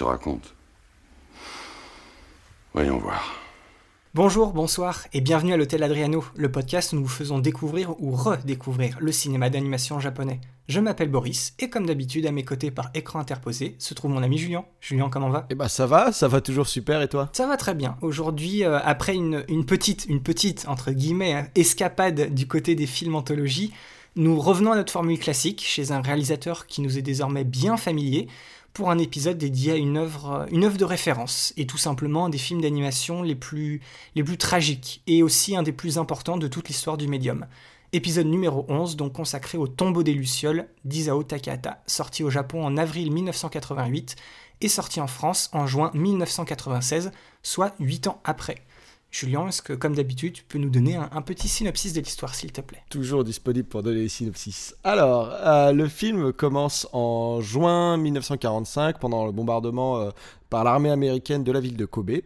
Te raconte. Voyons voir. Bonjour, bonsoir et bienvenue à l'Hôtel Adriano, le podcast où nous vous faisons découvrir ou redécouvrir le cinéma d'animation japonais. Je m'appelle Boris et comme d'habitude à mes côtés par écran interposé se trouve mon ami Julien. Julien, comment va? Eh bah ça va, ça va toujours super et toi? Ça va très bien. Aujourd'hui, euh, après une, une petite, une petite, entre guillemets, hein, escapade du côté des films anthologies, nous revenons à notre formule classique chez un réalisateur qui nous est désormais bien familier pour un épisode dédié à une œuvre, une œuvre de référence, et tout simplement un des films d'animation les plus, les plus tragiques, et aussi un des plus importants de toute l'histoire du médium. Épisode numéro 11, donc consacré au tombeau des Lucioles d'Isao Takahata, sorti au Japon en avril 1988 et sorti en France en juin 1996, soit 8 ans après. Julien, est-ce que, comme d'habitude, tu peux nous donner un, petit synopsis de l'histoire, s'il te plaît? Toujours disponible pour donner les synopsis. Alors, euh, le film commence en juin 1945 pendant le bombardement euh, par l'armée américaine de la ville de Kobe.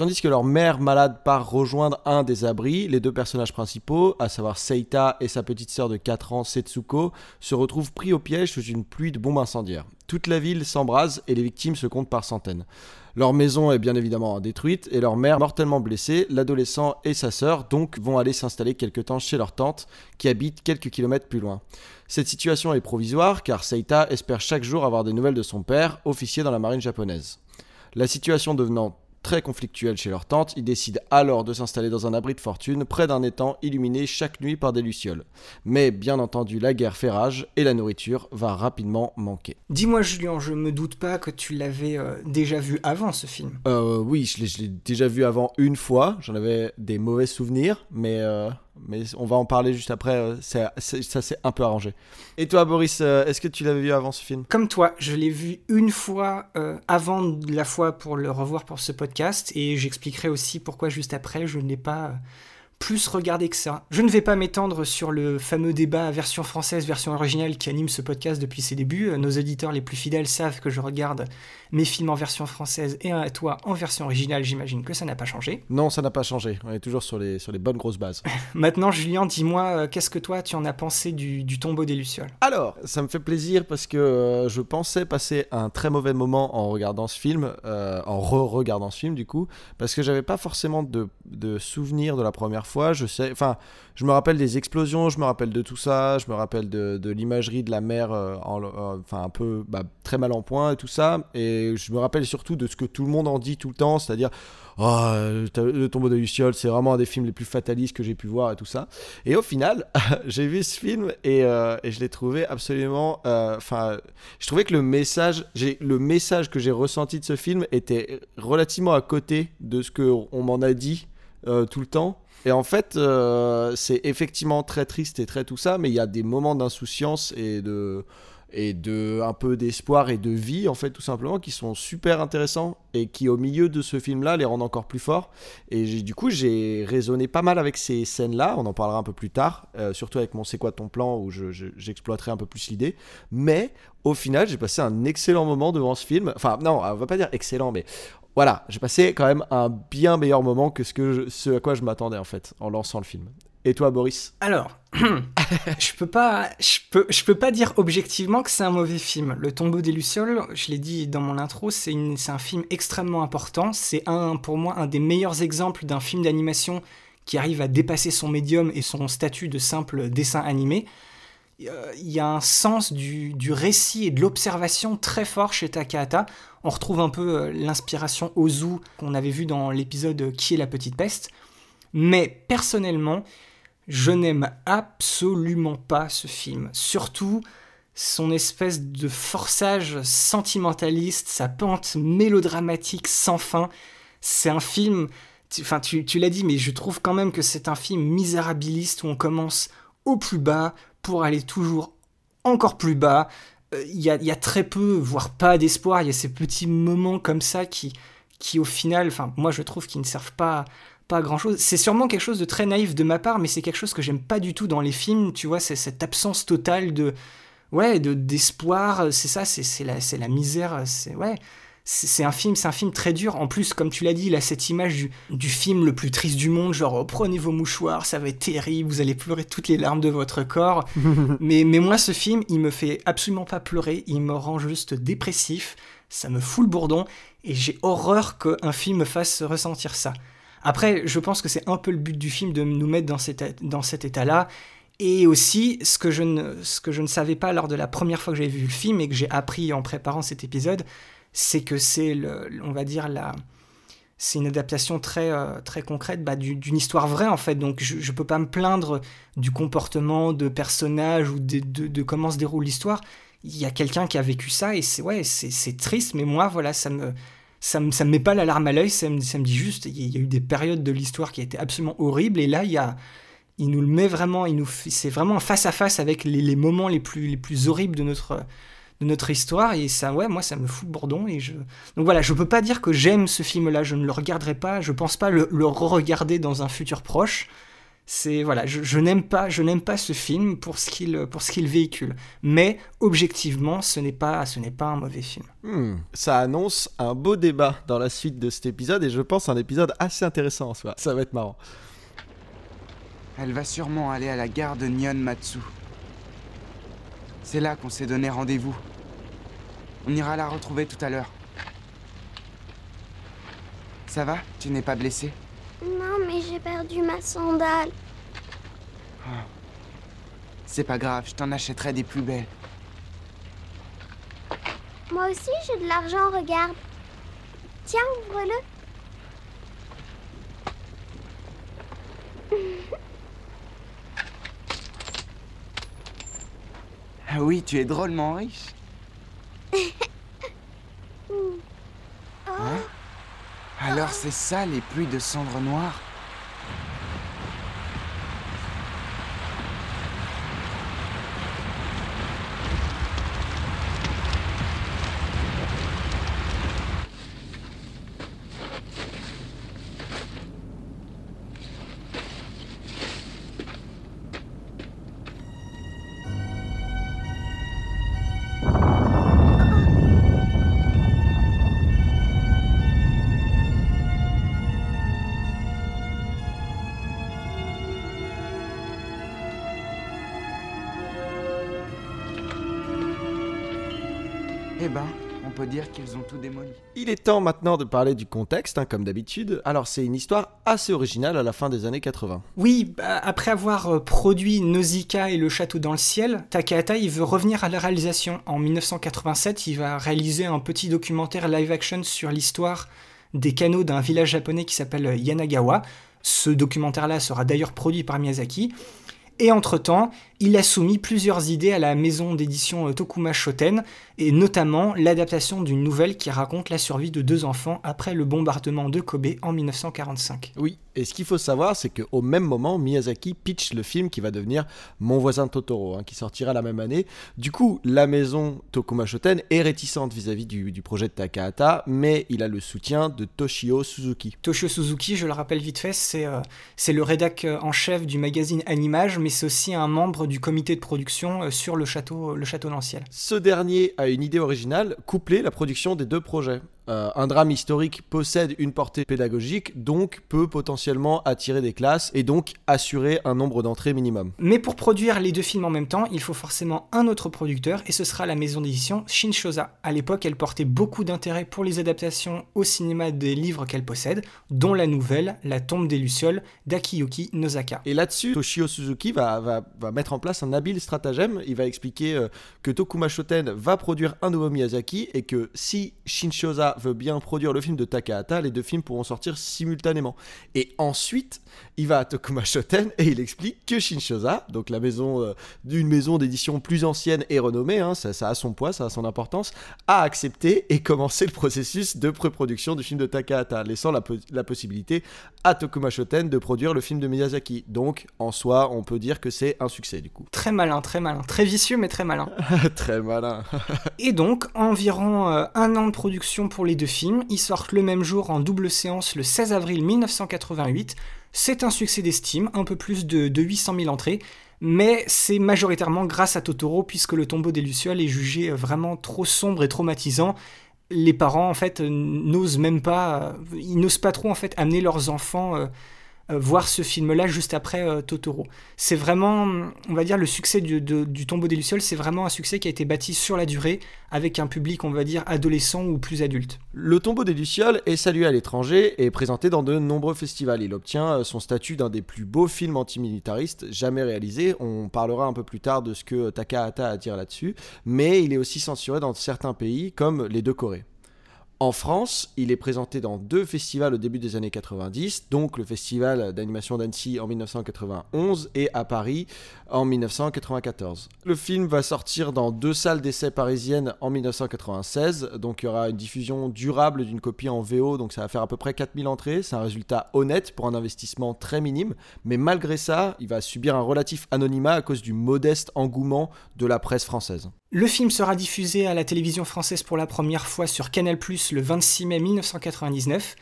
Tandis que leur mère malade part rejoindre un des abris, les deux personnages principaux, à savoir Seita et sa petite sœur de 4 ans, Setsuko, se retrouvent pris au piège sous une pluie de bombes incendiaires. Toute la ville s'embrase et les victimes se comptent par centaines. Leur maison est bien évidemment détruite et leur mère mortellement blessée, l'adolescent et sa sœur donc vont aller s'installer quelque temps chez leur tante qui habite quelques kilomètres plus loin. Cette situation est provisoire car Seita espère chaque jour avoir des nouvelles de son père, officier dans la marine japonaise. La situation devenant très conflictuelle chez leur tante, ils décident alors de s'installer dans un abri de fortune près d'un étang illuminé chaque nuit par des lucioles. Mais bien entendu, la guerre fait rage et la nourriture va rapidement manquer. Dis-moi Julien, je me doute pas que tu l'avais euh, déjà vu avant ce film. Euh, oui, je l'ai- déjà vu avant une fois, j'en avais des mauvais souvenirs, mais, euh, mais on va en parler juste après, euh, ça s'est un peu arrangé. Et toi Boris, euh, est-ce que tu l'avais vu avant ce film? Comme toi, je l'ai vu une fois euh, avant la fois pour le revoir pour ce podcast et j'expliquerai aussi pourquoi juste après je ne l'ai pas plus regardé que ça. Je ne vais pas m'étendre sur le fameux débat version française, version originale qui anime ce podcast depuis ses débuts. Euh, Nos auditeurs les plus fidèles savent que je regarde mes films en version française et à toi en version originale, j'imagine que ça n'a pas changé. Non, ça n'a pas changé, on est toujours sur les, sur les bonnes grosses bases. Maintenant, Julien, dis-moi, euh, qu'est-ce que toi tu en as pensé du, du tombeau des Lucioles? Alors, ça me fait plaisir parce que euh, je pensais passer un très mauvais moment en regardant ce film, euh, en re-regardant ce film du coup, parce que j'avais pas forcément de, de souvenirs de la première fois. Je sais, enfin, je me rappelle des explosions, je me rappelle de tout ça, je me rappelle de, l'imagerie de la mer, euh, euh, enfin un peu bah, très mal en point et tout ça, et je me rappelle surtout de ce que tout le monde en dit tout le temps, c'est-à-dire Oh, euh, le tombeau de Luciole, c'est vraiment un des films les plus fatalistes que j'ai pu voir et tout ça. Et au final, j'ai vu ce film et, je l'ai trouvé absolument. Enfin, je trouvais que le message, le message que j'ai ressenti de ce film était relativement à côté de ce que on m'en a dit tout le temps. Et en fait, euh, c'est effectivement très triste et très tout ça, mais il y a des moments d'insouciance et de et de un peu d'espoir et de vie en fait tout simplement qui sont super intéressants et qui au milieu de ce film là les rendent encore plus forts. Et du coup j'ai raisonné pas mal avec ces scènes là on en parlera un peu plus tard euh, surtout avec mon c'est quoi ton plan où je- je- j'exploiterai un peu plus l'idée. Mais au final j'ai passé un excellent moment devant ce film. Enfin non on va pas dire excellent mais voilà j'ai passé quand même un bien meilleur moment que ce, à quoi je m'attendais en fait en lançant le film et toi Boris? Alors, je peux pas, peux, je peux pas dire objectivement que c'est un mauvais film. Le Tombeau des lucioles, je l'ai dit dans mon intro, c'est un film extrêmement important. C'est un, pour moi, un des meilleurs exemples d'un film d'animation qui arrive à dépasser son médium et son statut de simple dessin animé. Euh, Il y a un sens du, récit et de l'observation très fort chez Takahata. On retrouve un peu euh, l'inspiration Ozu qu'on avait vu dans l'épisode Qui est la petite peste. Mais personnellement, je n'aime absolument pas ce film. Surtout son espèce de forçage sentimentaliste, sa pente mélodramatique sans fin. C'est un film, enfin tu l'as dit, mais je trouve quand même que c'est un film misérabiliste où on commence au plus bas pour aller toujours encore plus bas. euh, il y, a, y, a, très peu, voire pas d'espoir. Il y a ces petits moments comme ça qui, qui au final, enfin, moi je trouve qu'ils ne servent pas, pas grand chose. C'est sûrement quelque chose de très naïf de ma part, mais c'est quelque chose que j'aime pas du tout dans les films. Tu vois, c'est cette absence totale de, ouais, de d'espoir. C'est ça, c'est la, la misère. C'est ouais. C'est un film, c'est un film très dur. En plus, comme tu l'as dit, il a cette image du, du, film le plus triste du monde, genre oh, prenez vos mouchoirs, ça va être terrible, vous allez pleurer toutes les larmes de votre corps. mais, mais moi, ce film, il me fait absolument pas pleurer, il me rend juste dépressif, ça me fout le bourdon, et j'ai horreur qu'un film me fasse ressentir ça. Après, je pense que c'est un peu le but du film de nous mettre dans cet, dans cet état-là. Et aussi, ce que, je ne, ce que je ne savais pas lors de la première fois que j'avais vu le film et que j'ai appris en préparant cet épisode, c'est que c'est, on va dire, la, c'est une adaptation très, euh, très concrète bah, d'une histoire vraie, en fait. Donc, je ne peux pas me plaindre du comportement de personnages ou de, de, comment se déroule l'histoire. Il y a quelqu'un qui a vécu ça et c'est ouais, c'est triste, mais moi, voilà, ça me, ça me, ça me met pas la larme à l'œil, ça me, ça me dit juste, il y a eu des périodes de l'histoire qui étaient absolument horribles, et là, il y a, il nous le met vraiment, il nous, c'est vraiment face à face avec les, les, moments les plus, les plus horribles de notre, de notre histoire, et ça, ouais, moi, ça me fout le bourdon, et je, donc voilà, je peux pas dire que j'aime ce film-là, je ne le regarderai pas, je pense pas le, le re-regarder dans un futur proche, c'est voilà, je, je n'aime pas, je n'aime pas ce film pour ce qu'il pour ce qu'il véhicule. Mais objectivement, ce n'est pas ce n'est pas un mauvais film. Hmm. Ça annonce un beau débat dans la suite de cet épisode et je pense un épisode assez intéressant en soi. Ça va être marrant. Elle va sûrement aller à la gare de Nyon Matsu. C'est là qu'on s'est donné rendez-vous. On ira la retrouver tout à l'heure. Ça va? Tu n'es pas blessé? Non, mais j'ai perdu ma sandale. Oh. C'est pas grave, je t'en achèterai des plus belles. Moi aussi, j'ai de l'argent, regarde. Tiens, ouvre-le. ah oui, tu es drôlement riche. hein? Alors c'est ça les pluies de cendres noires? Peut dire qu'ils ont tout démoli. Il est temps maintenant de parler du contexte, hein, comme d'habitude. Alors, c'est une histoire assez originale à la fin des années 80. Oui, bah, après avoir euh, produit Nausicaa et Le Château dans le ciel, Takahata il veut revenir à la réalisation. En 1987, il va réaliser un petit documentaire live-action sur l'histoire des canaux d'un village japonais qui s'appelle Yanagawa. Ce documentaire-là sera d'ailleurs produit par Miyazaki. Et entre-temps, il a soumis plusieurs idées à la maison d'édition euh, Tokuma Shoten, et notamment l'adaptation d'une nouvelle qui raconte la survie de deux enfants après le bombardement de Kobe en 1945. Oui, et ce qu'il faut savoir, c'est qu'au même moment, Miyazaki pitch le film qui va devenir Mon voisin Totoro, hein, qui sortira la même année. Du coup, la maison Tokuma Shoten est réticente vis-à-vis du, du, projet de Takahata, mais il a le soutien de Toshio Suzuki. Toshio Suzuki, je le rappelle vite fait, c'est euh, le rédac en chef du magazine Animage, mais c'est aussi un membre du comité de production euh, sur le château, le château Lanciel. Ce dernier a une idée originale, coupler la production des deux projets. Euh, un drame historique possède une portée pédagogique, donc peut potentiellement attirer des classes et donc assurer un nombre d'entrées minimum. Mais pour produire les deux films en même temps, il faut forcément un autre producteur et ce sera la maison d'édition Shinshosa. À l'époque, elle portait beaucoup d'intérêt pour les adaptations au cinéma des livres qu'elle possède, dont la nouvelle La tombe des Lucioles d'Akiyuki Nozaka. Et là-dessus, Toshio Suzuki va, va, va, mettre en place un habile stratagème. Il va expliquer euh, que Tokuma Shoten va produire un nouveau Miyazaki et que si Shinshosa veut bien produire le film de Takahata, les deux films pourront sortir simultanément. Et ensuite, il va à Tokuma Shoten et il explique que Shinshosa, donc la maison euh, d'une maison d'édition plus ancienne et renommée, hein, ça, ça, a son poids, ça a son importance, a accepté et commencé le processus de pré-production du film de Takahata, laissant la, la possibilité à Tokuma Shoten de produire le film de Miyazaki. Donc, en soi, on peut dire que c'est un succès du coup. Très malin, très malin, très vicieux mais très malin. très malin. et donc, environ euh, un an de production pour les deux films, ils sortent le même jour en double séance le 16 avril 1988. C'est un succès d'estime, un peu plus de, de 800 000 entrées, mais c'est majoritairement grâce à Totoro puisque le tombeau des Lucioles est jugé vraiment trop sombre et traumatisant. Les parents en fait n'osent même pas, ils n'osent pas trop en fait amener leurs enfants euh, euh, voir ce film-là juste après euh, Totoro. C'est vraiment, on va dire, le succès du, du Tombeau des Lucioles, c'est vraiment un succès qui a été bâti sur la durée avec un public, on va dire, adolescent ou plus adulte. Le Tombeau des Lucioles est salué à l'étranger et présenté dans de nombreux festivals. Il obtient euh, son statut d'un des plus beaux films antimilitaristes jamais réalisés. On parlera un peu plus tard de ce que Takahata a à dire là-dessus, mais il est aussi censuré dans certains pays comme les deux Corées. En France, il est présenté dans deux festivals au début des années 90, donc le festival d'animation d'Annecy en 1991 et à Paris en 1994. Le film va sortir dans deux salles d'essai parisiennes en 1996, donc il y aura une diffusion durable d'une copie en VO, donc ça va faire à peu près 4000 entrées, c'est un résultat honnête pour un investissement très minime, mais malgré ça, il va subir un relatif anonymat à cause du modeste engouement de la presse française. Le film sera diffusé à la télévision française pour la première fois sur Canal ⁇ le 26 mai 1999.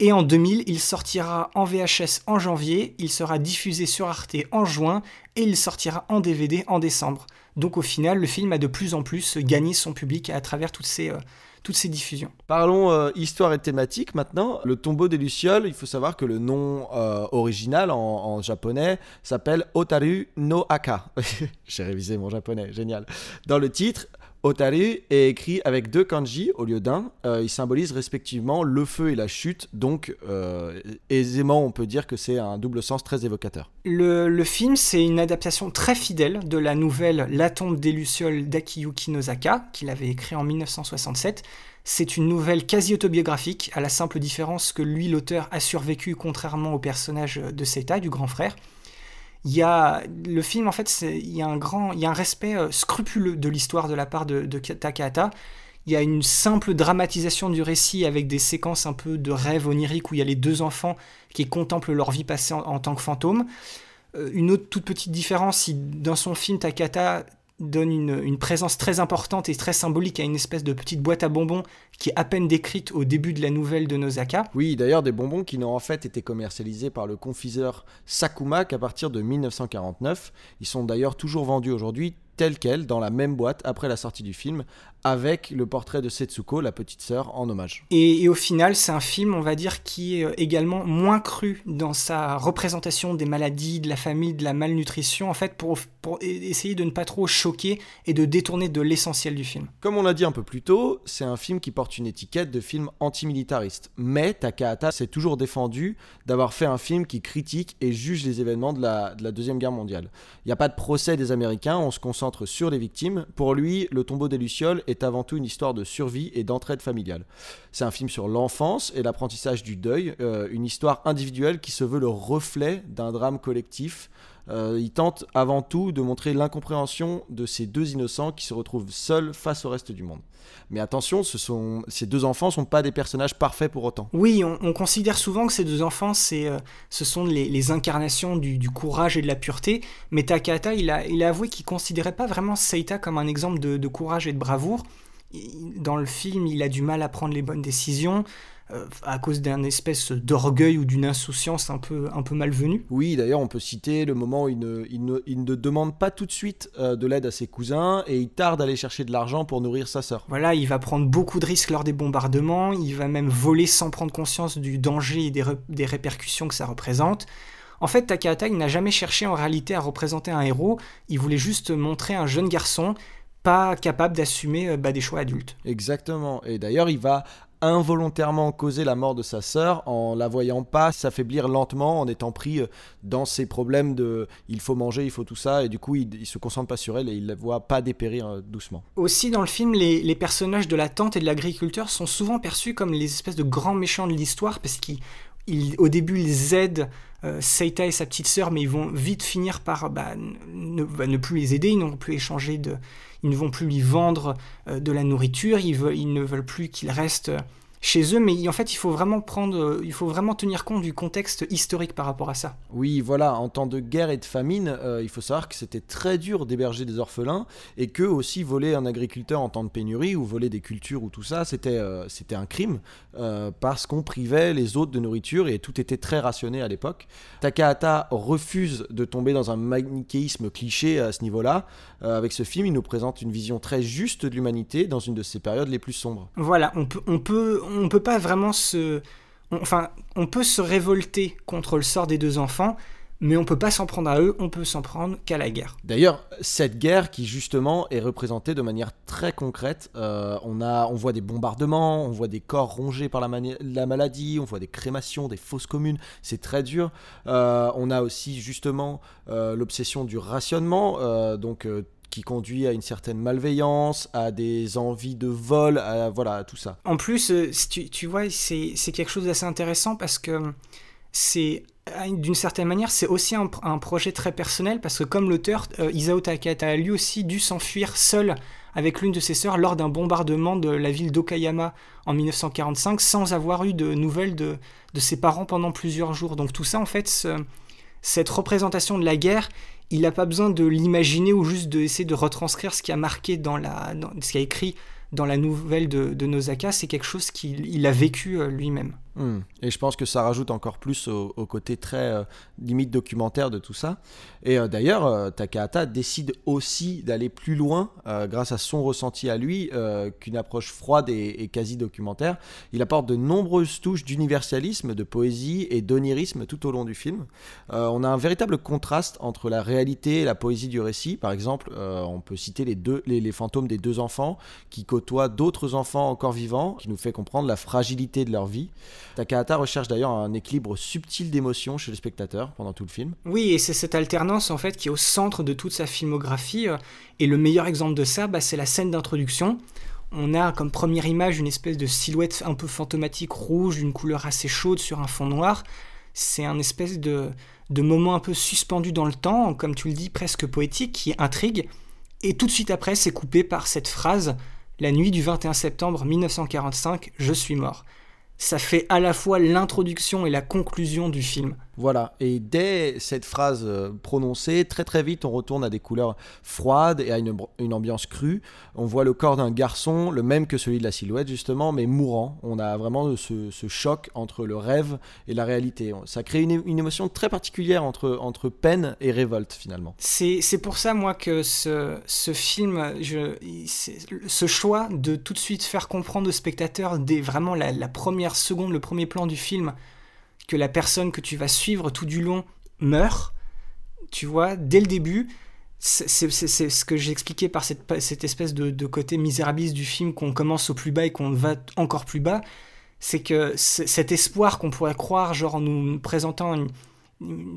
Et en 2000, il sortira en VHS en janvier, il sera diffusé sur Arte en juin et il sortira en DVD en décembre. Donc au final, le film a de plus en plus gagné son public à travers toutes ces, euh, toutes ces diffusions. Parlons euh, histoire et thématique maintenant. Le tombeau des Lucioles, il faut savoir que le nom euh, original en, japonais s'appelle Otaru no Aka. J'ai révisé mon japonais, génial. Dans le titre, Otaru est écrit avec deux kanji au lieu d'un. Euh, ils symbolisent respectivement le feu et la chute, donc aisément on peut dire que c'est un double sens très évocateur. Le, le film, c'est une adaptation très fidèle de la nouvelle La tombe des Lucioles d'Akiyuki Nozaka, qu'il avait écrit en 1967. C'est une nouvelle quasi autobiographique, à la simple différence que lui, l'auteur, a survécu contrairement au personnage de Seta, du grand frère. Il y a le film, en fait, il y a un grand, il y a un respect euh, scrupuleux de l'histoire de la part de, de Takahata. Il y a une simple dramatisation du récit avec des séquences un peu de rêve onirique où il y a les deux enfants qui contemplent leur vie passée en, en tant que fantômes. Euh, une autre toute petite différence, si dans son film Takahata donne une, présence très importante et très symbolique à une espèce de petite boîte à bonbons qui est à peine décrite au début de la nouvelle de Nosaka. Oui, d'ailleurs des bonbons qui n'ont en fait été commercialisés par le confiseur Sakuma qu'à partir de 1949. Ils sont d'ailleurs toujours vendus aujourd'hui tels quels dans la même boîte après la sortie du film, avec le portrait de Setsuko, la petite sœur, en hommage. Et, au final, c'est un film, on va dire, qui est euh, également moins cru dans sa représentation des maladies, de la famille, de la malnutrition, en fait, pour, pour essayer de ne pas trop choquer et de détourner de l'essentiel du film. Comme on l'a dit un peu plus tôt, c'est un film qui porte une étiquette de film antimilitariste. Mais Takahata s'est toujours défendu d'avoir fait un film qui critique et juge les événements de la, de la Deuxième Guerre mondiale. Il n'y a pas de procès des Américains, on se concentre sur les victimes. Pour lui, le tombeau des Lucioles est avant tout une histoire de survie et d'entraide familiale. C'est un film sur l'enfance et l'apprentissage du deuil, euh, une histoire individuelle qui se veut le reflet d'un drame collectif. Euh, il tente avant tout de montrer l'incompréhension de ces deux innocents qui se retrouvent seuls face au reste du monde. Mais attention, ce sont, ces deux enfants ne sont pas des personnages parfaits pour autant. Oui, on, considère souvent que ces deux enfants, euh, ce sont les, incarnations du, courage et de la pureté. Mais Takahata, il a, il a avoué qu'il ne considérait pas vraiment Seita comme un exemple de courage et de bravoure dans le film, il a du mal à prendre les bonnes décisions. Euh, à cause d'un espèce d'orgueil ou d'une insouciance un peu, un peu malvenue. Oui, d'ailleurs, on peut citer le moment où il ne, il ne, demande pas tout de suite euh, de l'aide à ses cousins et il tarde à aller chercher de l'argent pour nourrir sa sœur. Voilà, il va prendre beaucoup de risques lors des bombardements, il va même voler sans prendre conscience du danger et des, des répercussions que ça représente. En fait, Takahata, il n'a jamais cherché en réalité à représenter un héros, il voulait juste montrer un jeune garçon pas capable d'assumer euh, bah, des choix adultes. Exactement. Et d'ailleurs, il va involontairement causer la mort de sa sœur en la voyant pas s'affaiblir lentement, en étant pris euh, dans ses problèmes de il faut manger, il faut tout ça, et du coup il, se concentre pas sur elle et il la voit pas dépérir euh, doucement. Aussi, dans le film, les, les personnages de la tante et de l'agriculteur sont souvent perçus comme les espèces de grands méchants de l'histoire parce qu'au début, ils aident Seita et sa petite sœur, mais ils vont vite finir par bah, ne, bah, ne plus les aider, ils n'ont plus échanger de, ils ne vont plus lui vendre euh, de la nourriture, ils, ne veulent plus qu'il reste euh, chez eux, mais en fait, il faut vraiment prendre, euh, il faut vraiment tenir compte du contexte historique par rapport à ça. Oui, voilà, en temps de guerre et de famine, euh, il faut savoir que c'était très dur d'héberger des orphelins et que aussi voler un agriculteur en temps de pénurie ou voler des cultures ou tout ça, c'était euh, c'était un crime euh, parce qu'on privait les autres de nourriture et tout était très rationné à l'époque. Takahata refuse de tomber dans un manichéisme cliché à ce niveau-là. Avec ce film, il nous présente une vision très juste de l'humanité dans une de ses périodes les plus sombres. Voilà, on peut, on peut, on peut pas vraiment se, révolter contre le sort des deux enfants, mais on peut pas s'en prendre à eux, on peut s'en prendre qu'à la guerre. D'ailleurs, cette guerre qui justement est représentée de manière très concrète, euh, on, a, on voit des bombardements, on voit des corps rongés par la, maladie, on voit des crémations, des fosses communes, c'est très dur. Euh, on a aussi justement euh, l'obsession du rationnement, donc qui conduit à une certaine malveillance, à des envies de vol, à, voilà, tout ça. En plus, euh, tu, vois, c'est c'est quelque chose d'assez intéressant parce que c'est à une- d'une certaine manière, c'est aussi un, projet très personnel parce que comme l'auteur, euh, Isao Takahata a lui aussi dû s'enfuir seul avec l'une de ses sœurs lors d'un bombardement de la ville d'Okayama en 1945 sans avoir eu de nouvelles de, ses parents pendant plusieurs jours. Donc tout ça, en fait, ce- cette représentation de la guerre, il n'a pas besoin de l'imaginer ou juste d'essayer de retranscrire ce qui a marqué dans la, ce qui a écrit dans la nouvelle de, de Nosaka, c'est quelque chose qu'il il a vécu euh, lui-même. Hmm. Et je pense que ça rajoute encore plus au, côté très euh, limite documentaire de tout ça. Et euh, d'ailleurs, euh, Takahata décide aussi d'aller plus loin euh, grâce à son ressenti à lui qu'une approche froide et, quasi documentaire. Il apporte de nombreuses touches d'universalisme, de poésie et d'onirisme tout au long du film. On a un véritable contraste entre la réalité et la poésie du récit. Par exemple, on peut citer les, deux, les, les fantômes des deux enfants qui côtoient d'autres enfants encore vivants, qui nous fait comprendre la fragilité de leur vie. Takahata recherche d'ailleurs un équilibre subtil d'émotions chez le spectateur pendant tout le film. Oui, et c'est cette alternance en fait qui est au centre de toute sa filmographie. euh, Et le meilleur exemple de ça, bah, c'est la scène d'introduction. On a comme première image une espèce de silhouette un peu fantomatique rouge, d'une couleur assez chaude sur un fond noir. C'est un espèce de, de moment un peu suspendu dans le temps, comme tu le dis, presque poétique, qui intrigue. Et tout de suite après, c'est coupé par cette phrase La nuit du 21 septembre 1945, je suis mort. Ça fait à la fois l'introduction et la conclusion du film. Voilà, et dès cette phrase euh, prononcée, très très vite on retourne à des couleurs froides et à une, ambiance crue. On voit le corps d'un garçon, le même que celui de la silhouette justement, mais mourant. On a vraiment ce, choc entre le rêve et la réalité. Ça crée une, émotion très particulière entre, peine et révolte finalement. C'est pour ça, moi, que ce, ce film, ce choix de tout de suite faire comprendre au spectateur, dès vraiment la première seconde, le premier plan du film, que la personne que tu vas suivre tout du long meurt, tu vois, dès le début, c'est ce que j'expliquais par cette, espèce de, côté misérabiliste du film, qu'on commence au plus bas et qu'on va encore plus bas, c'est que cet espoir qu'on pourrait croire, genre en nous présentant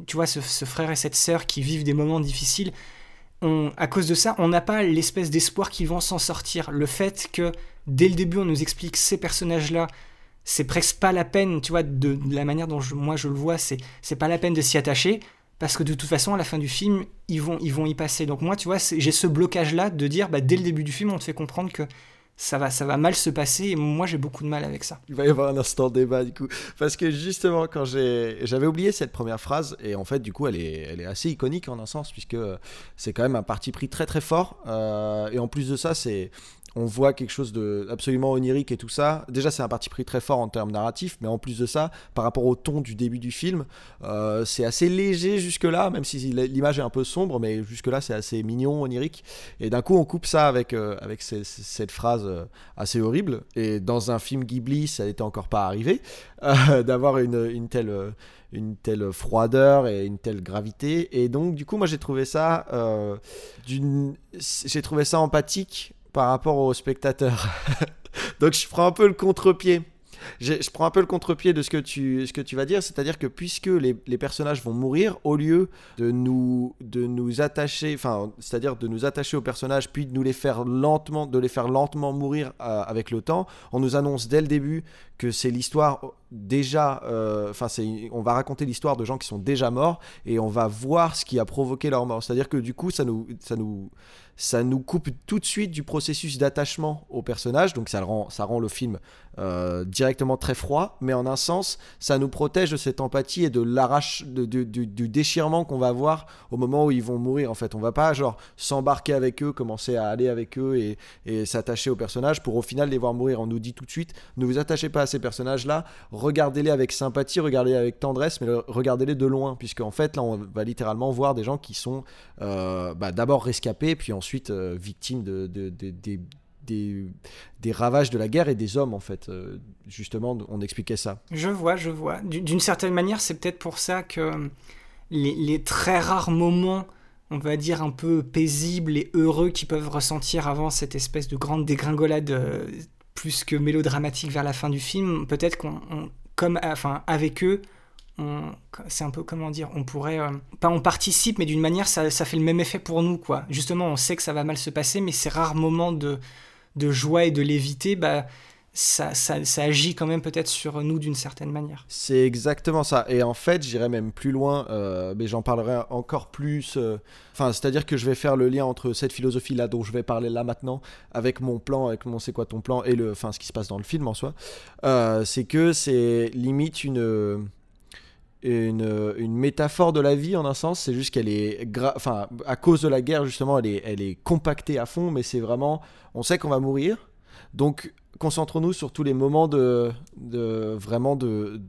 tu vois, ce, ce frère et cette sœur qui vivent des moments difficiles, on, à cause de ça, on n'a pas l'espèce d'espoir qu'ils vont s'en sortir. Le fait que dès le début, on nous explique ces personnages-là, c'est presque pas la peine, tu vois, de, la manière dont moi je le vois, c'est pas la peine de s'y attacher. Parce que de toute façon, à la fin du film, ils vont, ils vont y passer. Donc moi, tu vois, j'ai ce blocage-là de dire, bah, dès le début du film, on te fait comprendre que ça va, ça va mal se passer. Et moi, j'ai beaucoup de mal avec ça. Il va y avoir un instant débat du coup. Parce que justement, quand. J'avais oublié cette première phrase, et en fait, du coup, elle est, elle est assez iconique en un sens, puisque euh, c'est quand même un parti pris très très fort. Euh, et en plus de ça, c'est. On voit quelque chose de absolument onirique et tout ça. Déjà, c'est un parti pris très fort en termes narratifs, mais en plus de ça, par rapport au ton du début du film, euh, c'est assez léger jusque-là, même si l'image est un peu sombre, mais jusque-là, c'est assez mignon, onirique. Et d'un coup, on coupe ça avec, euh, avec cette phrase euh, assez horrible. Et dans un film Ghibli, ça n'était encore pas arrivé, d'avoir une, une telle. une telle froideur et une telle gravité et donc du coup moi j'ai trouvé ça j'ai trouvé ça empathique par rapport aux spectateurs donc je prends un peu le contre-pied. Je, prends un peu le contre-pied de ce que tu, ce que tu vas dire, c'est-à-dire que puisque les, personnages vont mourir, au lieu de nous, de nous attacher, enfin, c'est-à-dire de nous attacher aux personnages, puis de nous les faire lentement, de les faire lentement mourir euh, avec le temps, on nous annonce dès le début que c'est l'histoire déjà, euh, enfin, c'est, on va raconter l'histoire de gens qui sont déjà morts et on va voir ce qui a provoqué leur mort. C'est-à-dire que du coup, ça nous, ça nous, ça nous coupe tout de suite du processus d'attachement au personnage, donc ça rend, ça rend le film euh, directement très froid, mais en un sens, ça nous protège de cette empathie et de l'arrache, du, du déchirement qu'on va avoir au moment où ils vont mourir. En fait, on va pas genre s'embarquer avec eux, commencer à aller avec eux et, et s'attacher aux personnages pour au final les voir mourir. On nous dit tout de suite, ne vous attachez pas à ces personnages-là, regardez-les avec sympathie, regardez-les avec tendresse, mais le- regardez-les de loin, puisque en fait là, on va littéralement voir des gens qui sont euh, bah, d'abord rescapés, puis ensuite euh, de, de- de- des- ravages de la guerre et des hommes en fait. Euh, justement, on expliquait ça. Je vois, je vois. Du- D'une certaine manière, c'est peut-être pour ça que les, les très rares moments, on va dire un peu paisibles et heureux qu'ils peuvent ressentir avant cette espèce de grande dégringolade euh, plus que mélodramatique vers la fin du film, peut-être qu'on, on- comme, enfin, avec eux, c'est un peu comment dire, on pourrait, euh, pas on participe, mais d'une manière, ça, ça fait le même effet pour nous, quoi. Justement, on sait que ça va mal se passer, mais ces rares moments de, de joie et de lévité, bah, ça, ça, agit quand même peut-être sur nous d'une certaine manière. C'est exactement ça. Et en fait, j'irai même plus loin, euh, mais j'en parlerai encore plus. euh, Enfin, c'est-à-dire que je vais faire le lien entre cette philosophie-là dont je vais parler là maintenant, avec mon plan, avec mon c'est quoi ton plan, et le, enfin, ce qui se passe dans le film en soi. C'est que c'est limite une. Une, une métaphore de la vie en un sens, c'est juste qu'elle est, enfin, à cause de la guerre justement, elle est, elle est compactée à fond, mais c'est vraiment, on sait qu'on va mourir, donc concentrons-nous sur tous les moments de vraiment de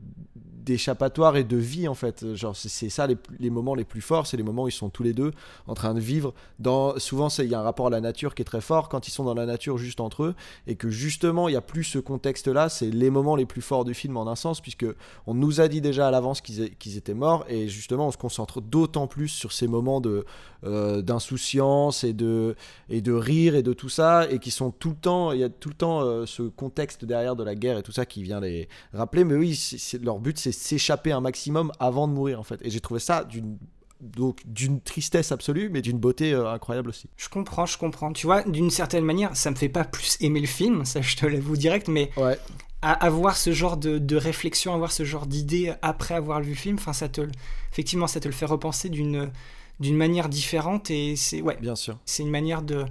d'échappatoire et de vie en fait. Genre c'est ça les, moments les plus forts c'est les moments où ils sont tous les deux en train de vivre dans souvent il y a un rapport à la nature qui est très fort quand ils sont dans la nature juste entre eux et que justement il y a plus ce contexte là c'est les moments les plus forts du film en un sens puisque on nous a dit déjà à l'avance qu'ils étaient morts et justement on se concentre d'autant plus sur ces moments de euh, d'insouciance et de et de rire et de tout ça et qui sont tout le temps il y a tout le temps euh, ce contexte derrière de la guerre et tout ça qui vient les rappeler. Mais oui leur but c'est s'échapper un maximum avant de mourir en fait et j'ai trouvé ça d'une donc d'une tristesse absolue mais d'une beauté euh, incroyable aussi Je comprends, je comprends. Tu vois, d'une certaine manière, ça me fait pas plus aimer le film, ça je te l'avoue direct, mais ouais à avoir ce genre de, de réflexion, avoir ce genre d'idée après avoir vu le film, enfin ça te, effectivement, ça te le fait repenser d'une d'une manière différente et c'est ouais, bien sûr c'est une manière de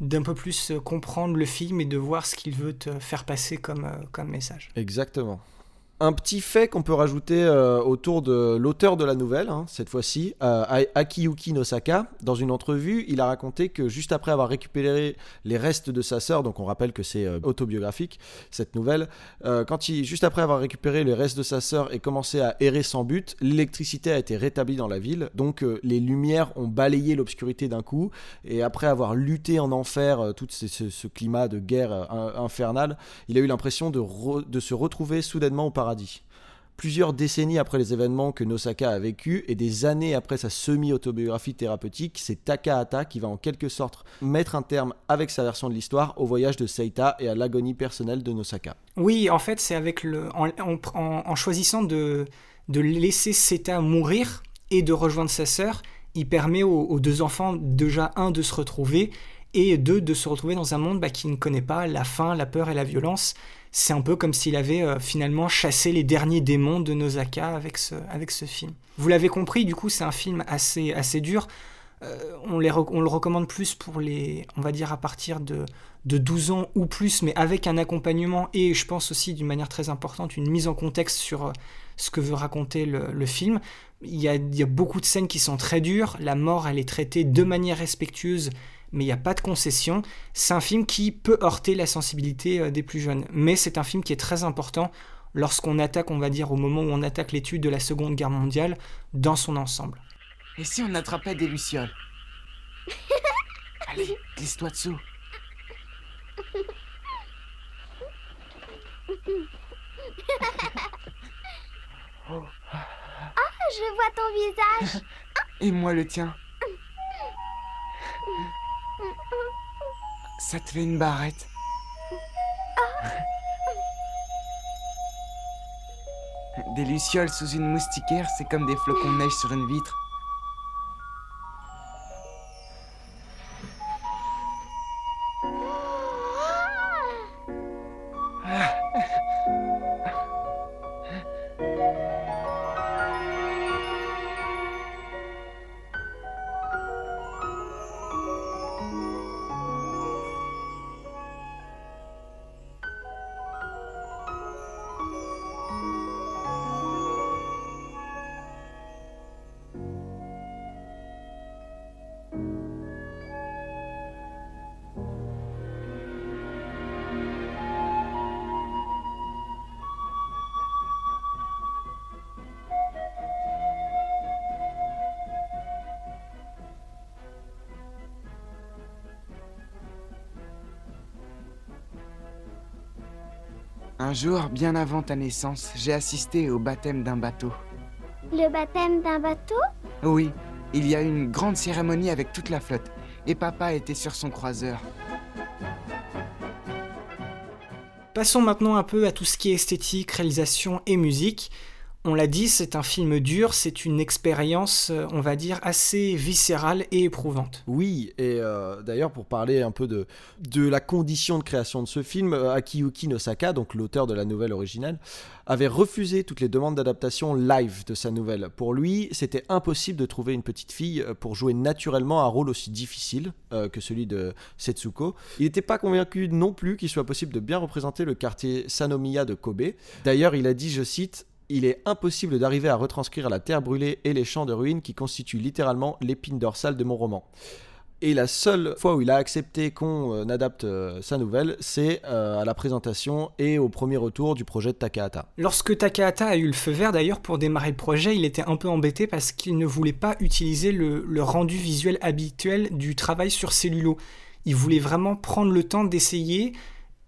d'un peu plus comprendre le film et de voir ce qu'il veut te faire passer comme, euh, comme message. Exactement. Un petit fait qu'on peut rajouter euh, autour de l'auteur de la nouvelle, hein, cette fois-ci, euh, Akiyuki Nosaka, dans une entrevue, il a raconté que juste après avoir récupéré les restes de sa sœur, donc on rappelle que c'est euh, autobiographique cette nouvelle, quand il, juste après avoir récupéré les restes de sa sœur et commencé à errer sans but, l'électricité a été rétablie dans la ville, donc les lumières ont balayé l'obscurité d'un coup, et après avoir lutté en enfer tout ce, climat de guerre in- infernale, il a eu l'impression de, de se retrouver soudainement au paradis. Plusieurs décennies après les événements que Nosaka a vécu et des années après sa semi-autobiographie thérapeutique, c'est Takahata qui va en quelque sorte mettre un terme avec sa version de l'histoire au voyage de Seita et à l'agonie personnelle de Nosaka. Oui, en fait, c'est avec le en, choisissant de de laisser Seta mourir et de rejoindre sa sœur, il permet aux, aux deux enfants déjà un de se retrouver et deux de se retrouver dans un monde bah, qui ne connaît pas la faim, la peur et la violence. C'est un peu comme s'il avait euh, finalement chassé les derniers démons de Nosaka avec ce, avec ce film. Vous l'avez compris, du coup, c'est un film assez, assez dur. Euh, on, le recommande plus pour les, on va dire, à partir de, de 12 ans ou plus, mais avec un accompagnement et je pense aussi d'une manière très importante, une mise en contexte sur euh, ce que veut raconter le, film. Il y a beaucoup de scènes qui sont très dures, la mort elle est traitée de manière respectueuse, mais il n'y a pas de concession. C'est un film qui peut heurter la sensibilité euh, des plus jeunes, mais c'est un film qui est très important lorsqu'on attaque, on va dire, au moment où on attaque l'étude de la Seconde Guerre mondiale dans son ensemble. Et si on attrapait des lucioles? Allez, glisse-toi dessous. Je vois ton visage. Et moi le tien. Ça te fait une barrette Des lucioles sous une moustiquaire, c'est comme des flocons de neige sur une vitre. Jour, bien avant ta naissance, j'ai assisté au baptême d'un bateau. Le baptême d'un bateau? Oui, il y a eu une grande cérémonie avec toute la flotte, et papa était sur son croiseur. Passons maintenant un peu à tout ce qui est esthétique, réalisation et musique. On l'a dit, c'est un film dur, c'est une expérience, euh, on va dire, assez viscérale et éprouvante. Oui, et euh, d'ailleurs pour parler un peu de, la condition de création de ce film, euh, Akiyuki Nosaka, donc l'auteur de la nouvelle originale, avait refusé toutes les demandes d'adaptation live de sa nouvelle. Pour lui, c'était impossible de trouver une petite fille pour jouer naturellement un rôle aussi difficile que celui de Setsuko. Il n'était pas convaincu non plus qu'il soit possible de bien représenter le quartier Sanomiya de Kobe. D'ailleurs, il a dit, je cite, il est impossible d'arriver à retranscrire la terre brûlée et les champs de ruines qui constituent littéralement l'épine dorsale de mon roman. Et la seule fois où il a accepté qu'on euh, adapte euh, sa nouvelle, c'est euh, à la présentation et au premier retour du projet de Takahata. Lorsque Takahata a eu le feu vert d'ailleurs pour démarrer le projet, il était un peu embêté parce qu'il ne voulait pas utiliser le, le rendu visuel habituel du travail sur cellulo. Il voulait vraiment prendre le temps d'essayer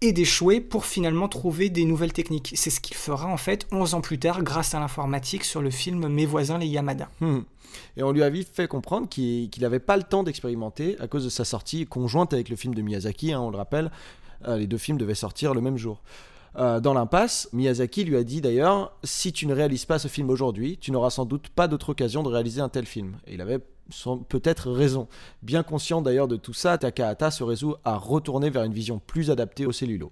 et d'échouer pour finalement trouver des nouvelles techniques. C'est ce qu'il fera en fait 11 ans plus tard grâce à l'informatique sur le film Mes voisins les Yamada. Hmm. Et on lui a vite fait comprendre qu'il n'avait pas le temps d'expérimenter à cause de sa sortie conjointe avec le film de Miyazaki, hein, on le rappelle. Euh, les deux films devaient sortir le même jour. Euh, dans l'impasse, Miyazaki lui a dit d'ailleurs Si tu ne réalises pas ce film aujourd'hui, tu n'auras sans doute pas d'autre occasion de réaliser un tel film. Et il avait peut-être raison. Bien conscient d'ailleurs de tout ça, Takahata se résout à retourner vers une vision plus adaptée au cellulo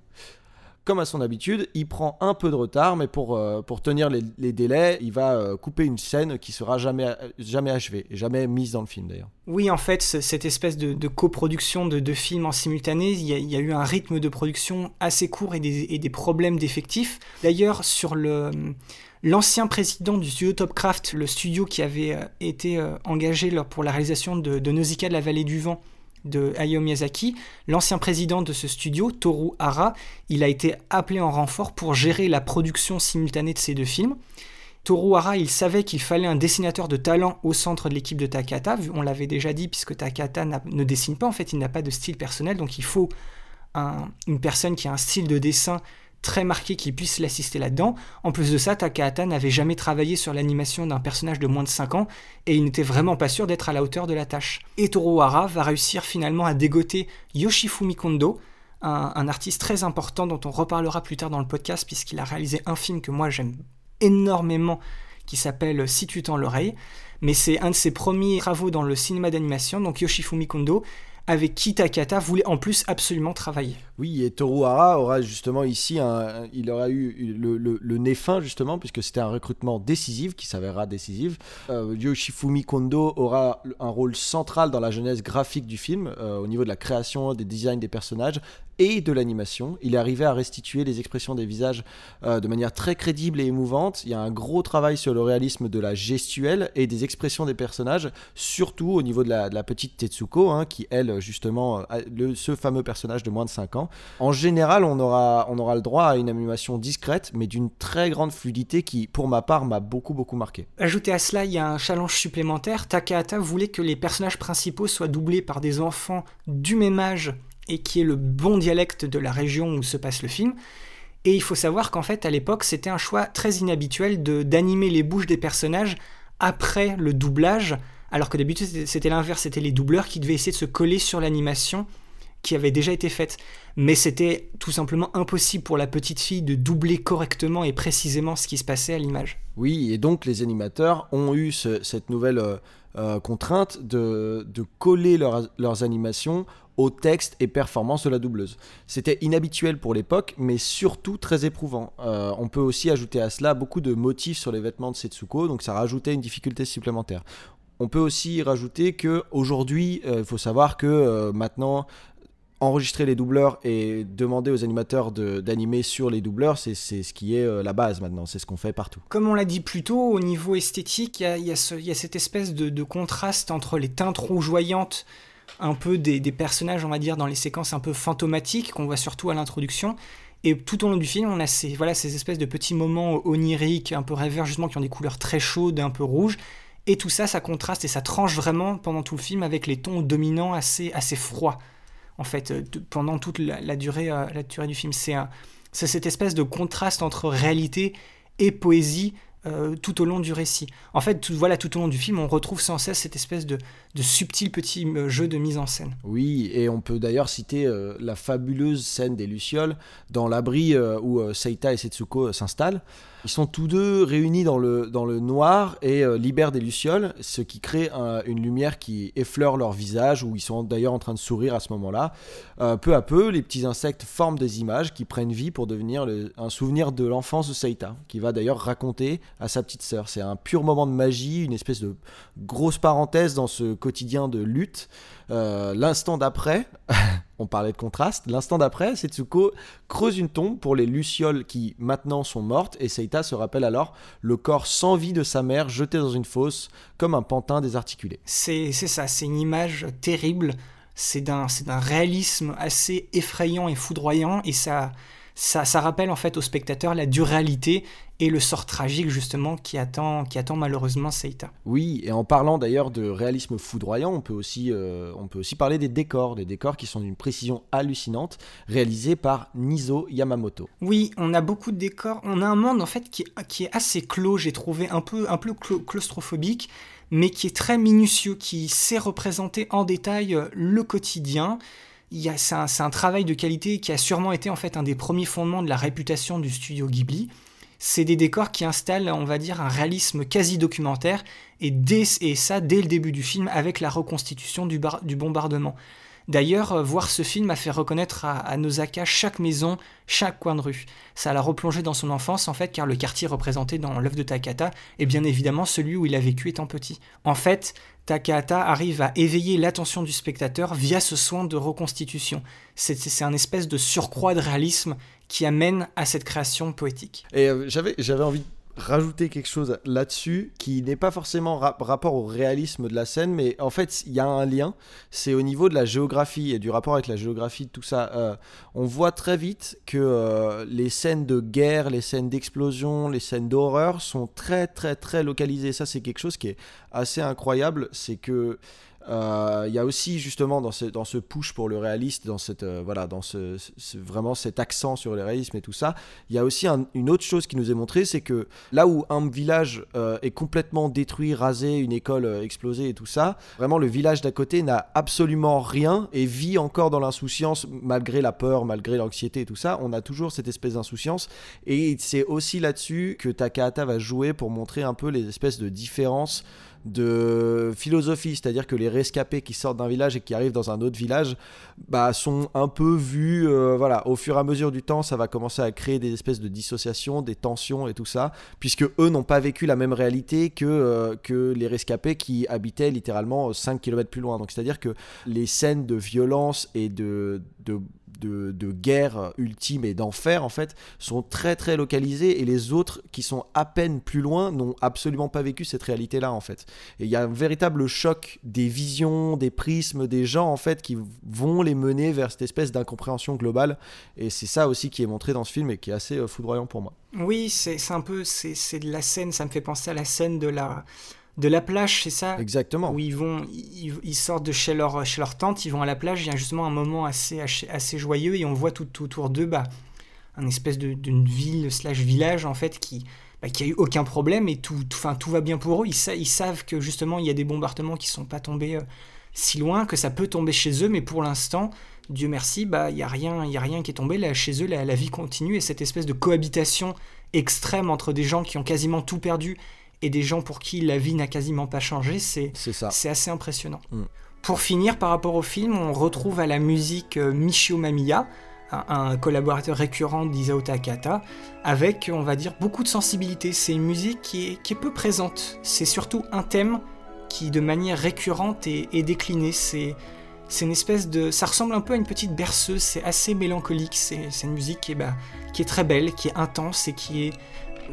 comme à son habitude, il prend un peu de retard, mais pour, euh, pour tenir les, délais, il va euh, couper une scène qui sera jamais, jamais achevée, jamais mise dans le film d'ailleurs. Oui, en fait, cette espèce de, coproduction de deux films en simultané, il y, a, eu un rythme de production assez court et des, problèmes d'effectifs. D'ailleurs, sur le l'ancien président du studio Topcraft, le studio qui avait euh, été engagé pour la réalisation de, de Nausicaa de la vallée du vent, de Hayao Miyazaki, l'ancien président de ce studio, Toru Hara, il a été appelé en renfort pour gérer la production simultanée de ces deux films. Toru Hara, il savait qu'il fallait un dessinateur de talent au centre de l'équipe de Takata. On l'avait déjà dit, puisque Takata ne dessine pas, en fait, il n'a pas de style personnel, donc il faut une personne qui a un style de dessin très marqué qui puisse l'assister là-dedans. En plus de ça, Takahata n'avait jamais travaillé sur l'animation d'un personnage de moins de 5 ans et il n'était vraiment pas sûr d'être à la hauteur de la tâche. Et va réussir finalement à dégoter Yoshifumi Kondo, un, un, artiste très important dont on reparlera plus tard dans le podcast puisqu'il a réalisé un film que moi j'aime énormément qui s'appelle Si tu tends l'oreille. Mais c'est un de ses premiers travaux dans le cinéma d'animation, donc Yoshifumi Kondo avec qui Takata voulait en plus absolument travailler. Oui, et Toru Hara aura justement ici, il aura eu le, le, nez fin justement, puisque c'était un recrutement décisif, qui s'avérera décisif. Euh, Yoshifumi Kondo aura un rôle central dans la genèse graphique du film, euh, au niveau de la création, des designs des personnages et de l'animation. Il est arrivé à restituer les expressions des visages euh, de manière très crédible et émouvante. Il y a un gros travail sur le réalisme de la gestuelle et des expressions des personnages, surtout au niveau de la, petite Tetsuko, hein, qui elle justement le, ce fameux personnage de moins de 5 ans. En général, on aura, on aura le droit à une animation discrète, mais d'une très grande fluidité qui, pour ma part, m'a beaucoup, beaucoup marqué. Ajouté à cela, il y a un challenge supplémentaire. Takahata voulait que les personnages principaux soient doublés par des enfants du même âge et qui est le bon dialecte de la région où se passe le film. Et il faut savoir qu'en fait, à l'époque, c'était un choix très inhabituel d'animer les bouches des personnages après le doublage alors que d'habitude c'était l'inverse, c'était les doubleurs qui devaient essayer de se coller sur l'animation qui avait déjà été faite. Mais c'était tout simplement impossible pour la petite fille de doubler correctement et précisément ce qui se passait à l'image. Oui, et donc les animateurs ont eu cette nouvelle euh, euh, contrainte de, coller leurs animations au texte et performance de la doubleuse. C'était inhabituel pour l'époque, mais surtout très éprouvant. Euh, on peut aussi ajouter à cela beaucoup de motifs sur les vêtements de Setsuko, donc ça rajoutait une difficulté supplémentaire. On peut aussi rajouter que aujourd'hui, il faut savoir que maintenant enregistrer les doubleurs et demander aux animateurs d'animer sur les doubleurs, c'est ce qui est euh, la base maintenant, c'est ce qu'on fait partout. Comme on l'a dit plus tôt, au niveau esthétique, il y, y, y a, cette espèce de, contraste entre les teintes rougeoyantes un peu des, personnages, on va dire, dans les séquences un peu fantomatiques qu'on voit surtout à l'introduction. Et tout au long du film, on a ces, voilà, ces espèces de petits moments oniriques, un peu rêveurs, justement, qui ont des couleurs très chaudes, un peu rouges. Et tout ça, ça contraste et ça tranche vraiment pendant tout le film avec les tons dominants assez, assez froids en fait, euh, pendant toute la, durée, euh, la durée du film. C'est cette espèce de contraste entre réalité et poésie euh, tout au long du récit. En fait, tout, voilà, tout au long du film, on retrouve sans cesse cette espèce de, de subtil petit jeu de mise en scène. Oui, et on peut d'ailleurs citer la fabuleuse scène des Lucioles dans l'abri où Seita et Setsuko s'installent. Ils sont tous deux réunis dans le, dans le noir et euh, libèrent des lucioles, ce qui crée une lumière qui effleure leur visage, où ils sont d'ailleurs en train de sourire à ce moment-là. Euh, peu à peu, les petits insectes forment des images qui prennent vie pour devenir un souvenir de l'enfance de Seita, qui va d'ailleurs raconter à sa petite sœur. C'est un pur moment de magie, une espèce de grosse parenthèse dans ce quotidien de lutte. Euh, l'instant d'après, on parlait de contraste, l'instant d'après, Setsuko creuse une tombe pour les lucioles qui maintenant sont mortes. Et Seita se rappelle alors le corps sans vie de sa mère jeté dans une fosse comme un pantin désarticulé. C'est ça, c'est une image terrible, c'est d'un réalisme assez effrayant et foudroyant. Et ça, ça, rappelle en fait au spectateur la duréalité et le sort tragique justement qui attend, qui attend malheureusement Seita. Oui, et en parlant d'ailleurs de réalisme foudroyant, on peut, aussi, euh, on peut aussi parler des décors, des décors qui sont d'une précision hallucinante, réalisés par Nizo Yamamoto. Oui, on a beaucoup de décors, on a un monde en fait qui, qui est assez clos, j'ai trouvé un peu, un peu claustrophobique, mais qui est très minutieux, qui sait représenter en détail euh, le quotidien. C'est un, un travail de qualité qui a sûrement été en fait un des premiers fondements de la réputation du studio Ghibli c'est des décors qui installent, on va dire, un réalisme quasi documentaire, et, et ça dès le début du film avec la reconstitution du, bombardement. D'ailleurs, euh, voir ce film a fait reconnaître à, à, chaque maison, chaque coin de rue. Ça l'a replongé dans son enfance, en fait, car le quartier représenté dans l'œuvre de Takata est bien évidemment celui où il a vécu étant petit. En fait, Takahata arrive à éveiller l'attention du spectateur via ce soin de reconstitution. C'est un espèce de surcroît de réalisme qui amène à cette création poétique. Et euh, j'avais envie de rajouter quelque chose là-dessus qui n'est pas forcément rapport au réalisme de la scène, mais en fait il y a un lien. C'est au niveau de la géographie et du rapport avec la géographie, tout ça. Euh, on voit très vite que euh, les scènes de guerre, les scènes d'explosion, les scènes d'horreur sont très très très localisées. Ça c'est quelque chose qui est assez incroyable. C'est que il y a aussi justement dans ce, dans ce push pour le réaliste, dans, cette, euh, voilà, dans ce, vraiment cet accent sur le réalisme et tout ça, il y a aussi une autre chose qui nous est montrée, c'est que là où un village euh, est complètement détruit, rasé, une école explosée et tout ça, vraiment le village d'à côté n'a absolument rien et vit encore dans l'insouciance malgré la peur, malgré l'anxiété et tout ça. On a toujours cette espèce d'insouciance et c'est aussi là-dessus que Takahata va jouer pour montrer un peu les espèces de différences de philosophie, c'est-à-dire que les rescapés qui sortent d'un village et qui arrivent dans un autre village bah, sont un peu vus, euh, voilà, au fur et à mesure du temps, ça va commencer à créer des espèces de dissociations, des tensions et tout ça, puisque eux n'ont pas vécu la même réalité que, euh, que les rescapés qui habitaient littéralement 5 km plus loin. C'est-à-dire que les scènes de violence et de de, guerre ultime et d'enfer en fait sont très très localisés et les autres qui sont à peine plus loin n'ont absolument pas vécu cette réalité là en fait. Et il y a un véritable choc des visions des prismes des gens en fait qui vont les mener vers cette espèce d'incompréhension globale. Et c'est ça aussi qui est montré dans ce film et qui est assez euh, foudroyant pour moi. Oui c'est un peu c'est de la scène ça me fait penser à la scène de la de la plage, c'est ça? Exactement. Où ils vont, ils, sortent de chez leur, chez leur tente, ils vont à la plage, il y a justement un moment assez, assez, joyeux et on voit tout, autour d'eux bah, un espèce d'une ville slash village en fait qui, bah, qui a eu aucun problème et tout, tout, tout va bien pour eux. Ils, ils, savent que justement il y a des bombardements qui sont pas tombés euh, si loin, que ça peut tomber chez eux, mais pour l'instant Dieu merci, bah il y a rien, y a rien qui est tombé. Là, chez eux, la, vie continue et cette espèce de cohabitation extrême entre des gens qui ont quasiment tout perdu et des gens pour qui la vie n'a quasiment pas changé, c'est c'est assez impressionnant. Mm. Pour finir, par rapport au film, on retrouve à la musique euh, Michio Mamiya, un, collaborateur récurrent d'Isao Takata, avec, on va dire, beaucoup de sensibilité. C'est une musique qui est, qui est peu présente. C'est surtout un thème qui, de manière récurrente, est, est décliné. C'est c'est une espèce de. Ça ressemble un peu à une petite berceuse, c'est assez mélancolique. C'est une musique qui est, bah, qui est très belle, qui est intense et qui est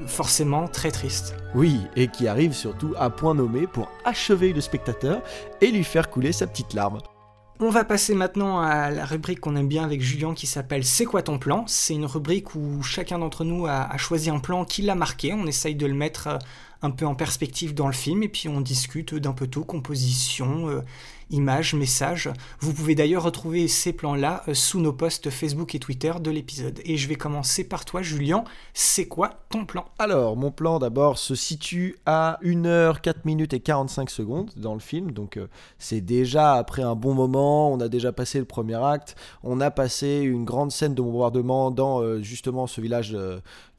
forcément très triste. Oui, et qui arrive surtout à point nommé pour achever le spectateur et lui faire couler sa petite larme. On va passer maintenant à la rubrique qu'on aime bien avec Julien qui s'appelle C'est quoi ton plan? C'est une rubrique où chacun d'entre nous a, a, choisi un plan qui l'a marqué. On essaye de le mettre euh, un peu en perspective dans le film et puis on discute d'un peu tout, composition, euh, images, messages. Vous pouvez d'ailleurs retrouver ces plans-là euh, sous nos posts Facebook et Twitter de l'épisode. Et je vais commencer par toi, Julien. C'est quoi ton plan? Alors, mon plan d'abord se situe à 1h, 4 minutes et 45 secondes dans le film. Donc, euh, c'est déjà après un bon moment. On a déjà passé le premier acte. On a passé une grande scène de bombardement dans justement ce village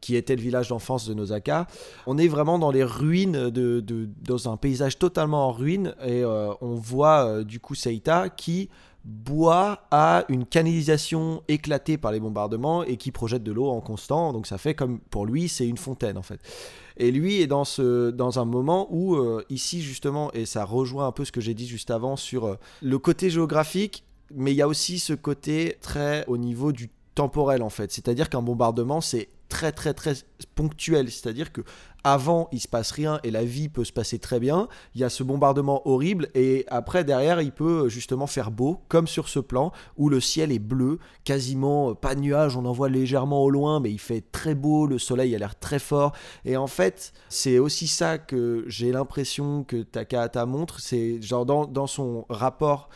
qui était le village d'enfance de Nosaka. On est vraiment dans les ruines, de, dans un paysage totalement en ruine, et euh, on voit euh, du coup Seita qui boit à une canalisation éclatée par les bombardements et qui projette de l'eau en constant. Donc ça fait comme pour lui, c'est une fontaine en fait. Et lui est dans, ce, dans un moment où, euh, ici justement, et ça rejoint un peu ce que j'ai dit juste avant sur le côté géographique, mais il y a aussi ce côté très au niveau du temporel en fait. C'est-à-dire qu'un bombardement, c'est très très très ponctuel. C'est-à-dire que avant il se passe rien et la vie peut se passer très bien. Il y a ce bombardement horrible et après derrière il peut justement faire beau, comme sur ce plan où le ciel est bleu, quasiment euh, pas de nuages, on en voit légèrement au loin, mais il fait très beau, le soleil a l'air très fort. Et en fait c'est aussi ça que j'ai l'impression que Takahata montre, c'est genre dans, dans son rapport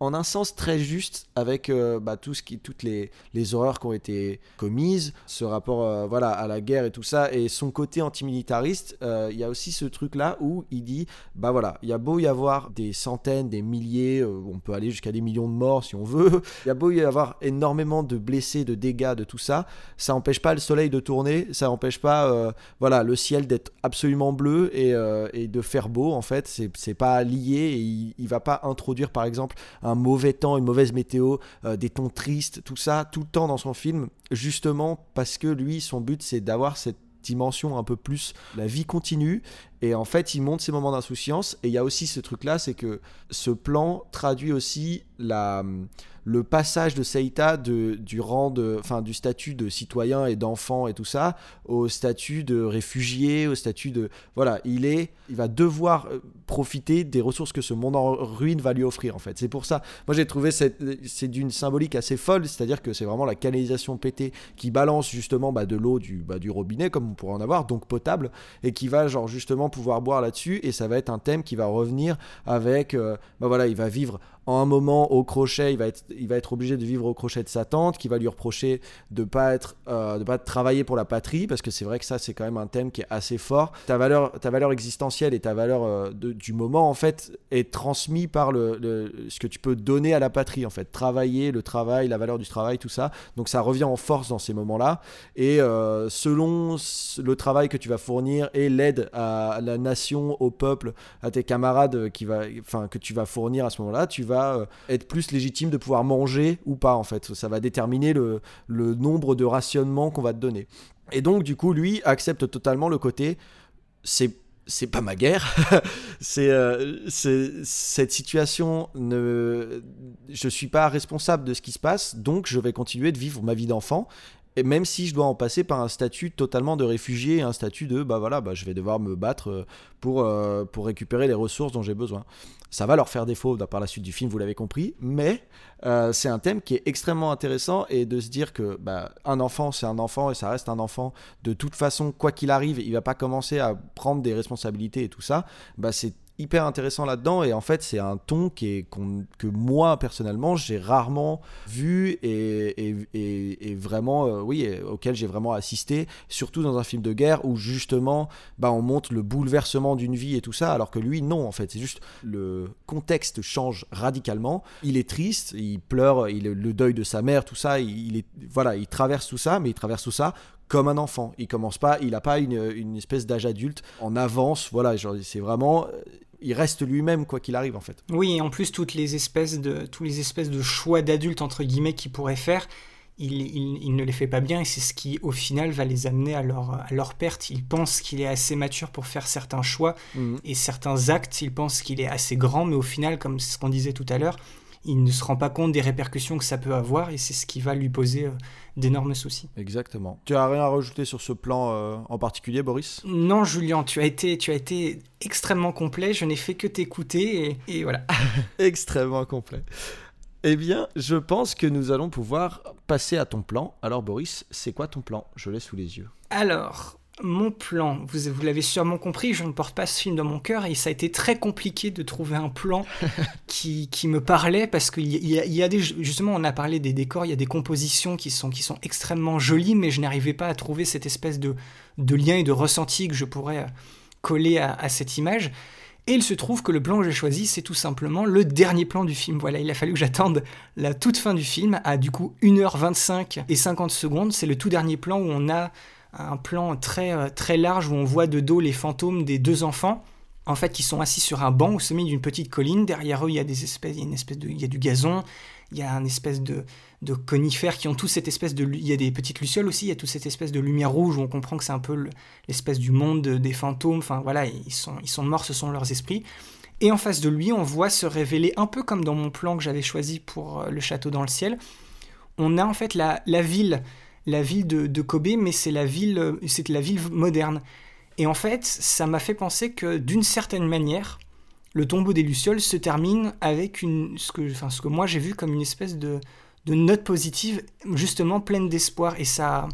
en un sens très juste avec euh, bah, tout ce qui, toutes les, les, horreurs qui ont été commises, ce rapport euh, voilà, à la guerre et tout ça, et son côté antimilitariste, euh, il y a aussi ce truc-là où il dit, bah voilà, il y a beau y avoir des centaines, des milliers, on peut aller jusqu'à des millions de morts si on veut, il y a beau y avoir énormément de blessés, de dégâts, de tout ça, ça n'empêche pas le soleil de tourner, ça n'empêche pas voilà, le ciel d'être absolument bleu et, de faire beau, en fait, c'est pas lié, et il, il va pas introduire par exemple un mauvais temps, une mauvaise météo, euh, des tons tristes, tout ça, tout le temps dans son film, justement parce que lui, son but, c'est d'avoir cette dimension un peu plus la vie continue. Et en fait il montre ces moments d'insouciance. Et il y a aussi ce truc là c'est que ce plan traduit aussi la le passage de Seita du rang de, enfin, du statut de citoyen et d'enfant et tout ça au statut de réfugié, au statut de, voilà, il est, il va devoir euh, profiter des ressources que ce monde en ruine va lui offrir en fait. C'est pour ça, moi j'ai trouvé c'est d'une symbolique assez folle, c'est-à-dire que c'est vraiment la canalisation pétée qui balance justement bah, de l'eau du, bah, du robinet comme on pourrait en avoir, donc potable, et qui va genre justement pouvoir boire là-dessus et ça va être un thème qui va revenir avec, euh, bah voilà, il va vivre en un moment au crochet, il va être, il va être obligé de vivre au crochet de sa tante, qui va lui reprocher de pas être, euh, de pas travailler pour la patrie, parce que c'est vrai que ça c'est quand même un thème qui est assez fort. Ta valeur, ta valeur existentielle et ta valeur euh, du moment en fait est transmis par le, ce que tu peux donner à la patrie en fait, travailler, le travail, la valeur du travail, tout ça. Donc ça revient en force dans ces moments-là. Et euh, selon le travail que tu vas fournir et l'aide à la nation, au peuple, à tes camarades qui va, enfin que tu vas fournir à ce moment-là, tu vas euh, être plus légitime de pouvoir manger ou pas en fait. Ça va déterminer le, nombre de rationnements qu'on va te donner. Et donc du coup lui accepte totalement le côté c'est c'est pas ma guerre. Euh, c'est cette situation ne je suis pas responsable de ce qui se passe, donc je vais continuer de vivre ma vie d'enfant et même si je dois en passer par un statut totalement de réfugié, un statut de bah voilà, bah, je vais devoir me battre euh, pour, pour récupérer les ressources dont j'ai besoin. Ça va leur faire défaut par la suite du film, vous l'avez compris, mais euh, c'est un thème qui est extrêmement intéressant et de se dire que bah, un enfant, c'est un enfant et ça reste un enfant. De toute façon, quoi qu'il arrive, il va pas commencer à prendre des responsabilités et tout ça. Bah, c'est hyper intéressant là-dedans et en fait c'est un ton qui est, que moi personnellement j'ai rarement vu et, et, et, vraiment euh, oui auquel j'ai vraiment assisté surtout dans un film de guerre où justement bah, on montre le bouleversement d'une vie et tout ça alors que lui non en fait. C'est juste le contexte change radicalement. Il est triste il pleure il le deuil de sa mère tout ça il, est voilà il traverse tout ça mais il traverse tout ça comme un enfant. Il commence pas, il n'a pas une, une espèce d'âge adulte en avance. Voilà, c'est vraiment, il reste lui-même quoi qu'il arrive en fait. Oui, et en plus toutes les espèces de tous les espèces de choix d'adultes entre guillemets qu'il pourrait faire, il, il, ne les fait pas bien et c'est ce qui au final va les amener à leur, à leur perte. Il pense qu'il est assez mature pour faire certains choix mhm. et certains actes, il pense qu'il est assez grand, mais au final, comme ce qu'on disait tout à l'heure, il ne se rend pas compte des répercussions que ça peut avoir et c'est ce qui va lui poser euh, d'énormes soucis. Exactement. Tu as rien à rajouter sur ce plan euh, en particulier, Boris? Non, Julien, tu as été, tu as été extrêmement complet. Je n'ai fait que t'écouter et, et voilà. extrêmement complet. Eh bien, je pense que nous allons pouvoir passer à ton plan. Alors, Boris, c'est quoi ton plan? Je l'ai sous les yeux. Alors, mon plan, vous, vous l'avez sûrement compris, je ne porte pas ce film dans mon cœur et ça a été très compliqué de trouver un plan qui, qui me parlait parce qu'il y, y, a des. Justement, on a parlé des décors, il y a des compositions qui sont, qui sont extrêmement jolies, mais je n'arrivais pas à trouver cette espèce de, de lien et de ressenti que je pourrais coller à, à cette image. Et il se trouve que le plan que j'ai choisi, c'est tout simplement le dernier plan du film. Voilà, il a fallu que j'attende la toute fin du film, à du coup 1h25 et 50 secondes. C'est le tout dernier plan où on a un plan très, euh, très large où on voit de dos les fantômes des deux enfants, en fait, qui sont assis sur un banc au sommet d'une petite colline. Derrière eux, il y a des espèces, une espèce de, il y a du gazon, il y a une espèce de, de conifères qui ont tous cette espèce de, il y a des petites lucioles aussi, il y a toute cette espèce de lumière rouge où on comprend que c'est un peu l'espèce du monde des fantômes. Enfin voilà, ils sont, ils sont morts, ce sont leurs esprits. Et en face de lui, on voit se révéler un peu comme dans mon plan que j'avais choisi pour euh, le château dans le ciel. On a en fait la, la ville la ville de, Kobe, mais c'est la ville, c'est la ville moderne. Et en fait, ça m'a fait penser que d'une certaine manière, le tombeau des Lucioles se termine avec une, ce, que, enfin, ce que moi j'ai vu comme une espèce de, de note positive, justement pleine d'espoir. Et ça,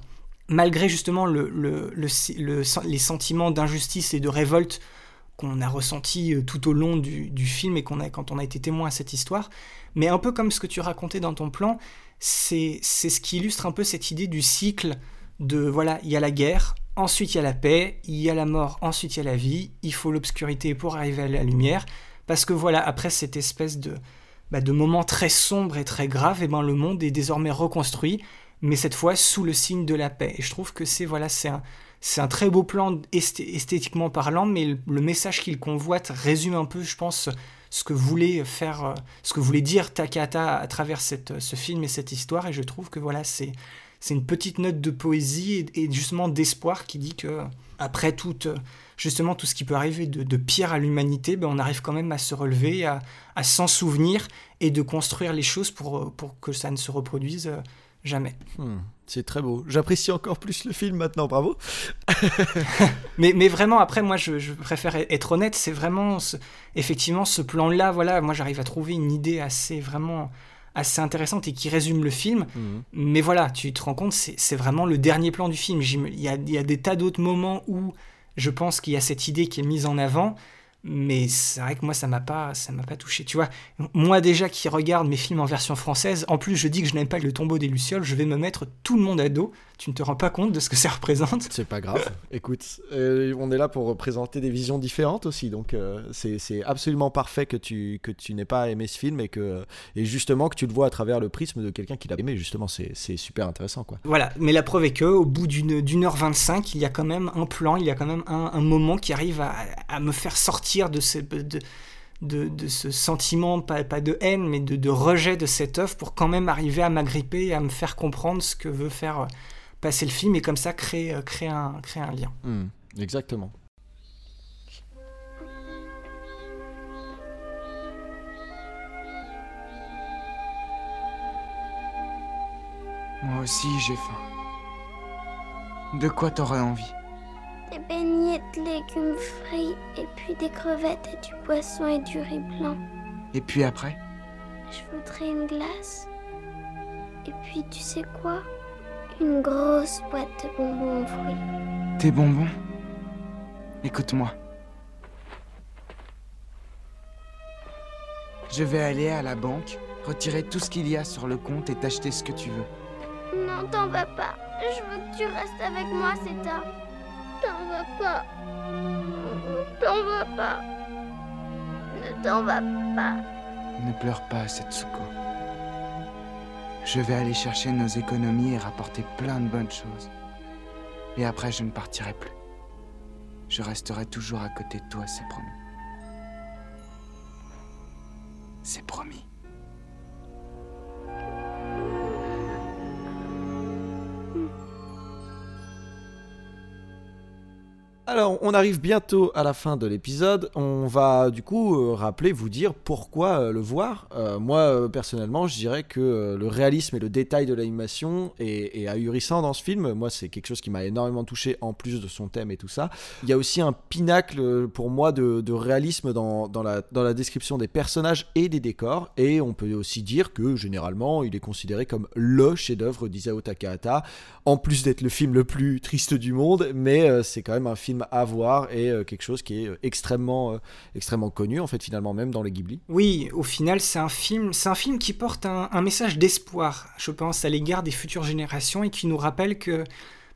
malgré justement le, le, les sentiments d'injustice et de révolte qu'on a ressenti euh, tout au long du, film et qu'on a quand on a été témoin à cette histoire, mais un peu comme ce que tu racontais dans ton plan, c'est ce qui illustre un peu cette idée du cycle de, voilà, il y a la guerre, ensuite il y a la paix, il y a la mort, ensuite il y a la vie, il faut l'obscurité pour arriver à la lumière, parce que voilà, après cette espèce de, bah, de moment très sombre et très grave, et ben le monde est désormais reconstruit, mais cette fois sous le signe de la paix. Et je trouve que c'est voilà, c'est un, c'est un très beau plan esthétiquement parlant, mais le message qu'il convoite résume un peu, je pense, ce que voulait faire, euh, ce que voulait dire Takata à travers ce film et cette histoire. Et je trouve que voilà, c'est une petite note de poésie et, justement d'espoir qui dit que après tout, justement tout ce qui peut arriver de, pire à l'humanité, ben on arrive quand même à se relever, à, s'en souvenir et de construire les choses pour, pour que ça ne se reproduise euh, jamais. Hmm, c'est très beau. J'apprécie encore plus le film maintenant, bravo. mais, mais vraiment, après, moi, je, préfère être honnête. C'est vraiment, effectivement, ce plan-là, voilà, moi, j'arrive à trouver une idée assez, vraiment, assez intéressante et qui résume le film. Hmm. Mais voilà, tu te rends compte, c'est vraiment le dernier plan du film. Il y a, il y a des tas d'autres moments où je pense qu'il y a cette idée qui est mise en avant mais c'est vrai que moi ça m'a pas ça m'a pas touché tu vois moi déjà qui regarde mes films en version française en plus je dis que je n'aime pas le tombeau des lucioles je vais me mettre tout le monde à dos tu ne te rends pas compte de ce que ça représente? C'est pas grave. Écoute, euh, on est là pour représenter des visions différentes aussi, donc euh, c'est absolument parfait que tu, que tu n'aies pas aimé ce film et, que, et justement que tu le vois à travers le prisme de quelqu'un qui l'a aimé. Justement, c'est super intéressant. quoi. Voilà, mais la preuve est que au bout d'une heure 25, il y a quand même un plan, il y a quand même un, moment qui arrive à, à, me faire sortir de ce... De, de, ce sentiment, pas, pas, de haine, mais de, de rejet de cette œuvre pour quand même arriver à m'agripper et à me faire comprendre ce que veut faire passer le film et comme ça créer, euh, créer, un, créer un lien. Hmm, exactement. Moi aussi j'ai faim. De quoi t'aurais envie? Des beignets de légumes frits, et puis des crevettes et du poisson et du riz blanc. Et puis après? Je voudrais une glace. Et puis tu sais quoi? Une grosse boîte de bonbons aux fruits. Tes bonbons? Écoute-moi. Je vais aller à la banque, retirer tout ce qu'il y a sur le compte et t'acheter ce que tu veux. Non, t'en vas pas. Je veux que tu restes avec moi, Seta. T'en vas pas. T'en vas pas. Ne t'en vas pas. Ne pleure pas, Setsuko. Je vais aller chercher nos économies et rapporter plein de bonnes choses. Et après, je ne partirai plus. Je resterai toujours à côté de toi, c'est promis. C'est promis. Alors, on arrive bientôt à la fin de l'épisode. On va du coup euh, rappeler, vous dire pourquoi euh, le voir. Euh, moi, personnellement, je dirais que le réalisme et le détail de l'animation est, ahurissant dans ce film. Moi, c'est quelque chose qui m'a énormément touché en plus de son thème et tout ça. Il y a aussi un pinacle pour moi de, réalisme dans, la, dans la description des personnages et des décors. Et on peut aussi dire que généralement, il est considéré comme le chef-d'œuvre d'Isao Takahata. En plus d'être le film le plus triste du monde, mais c'est quand même un film à voir et quelque chose qui est euh, extrêmement, euh, extrêmement connu en fait finalement même dans les Ghibli. Oui, au final, c'est un film, c'est un film qui porte un, message d'espoir, je pense, à l'égard des futures générations et qui nous rappelle que,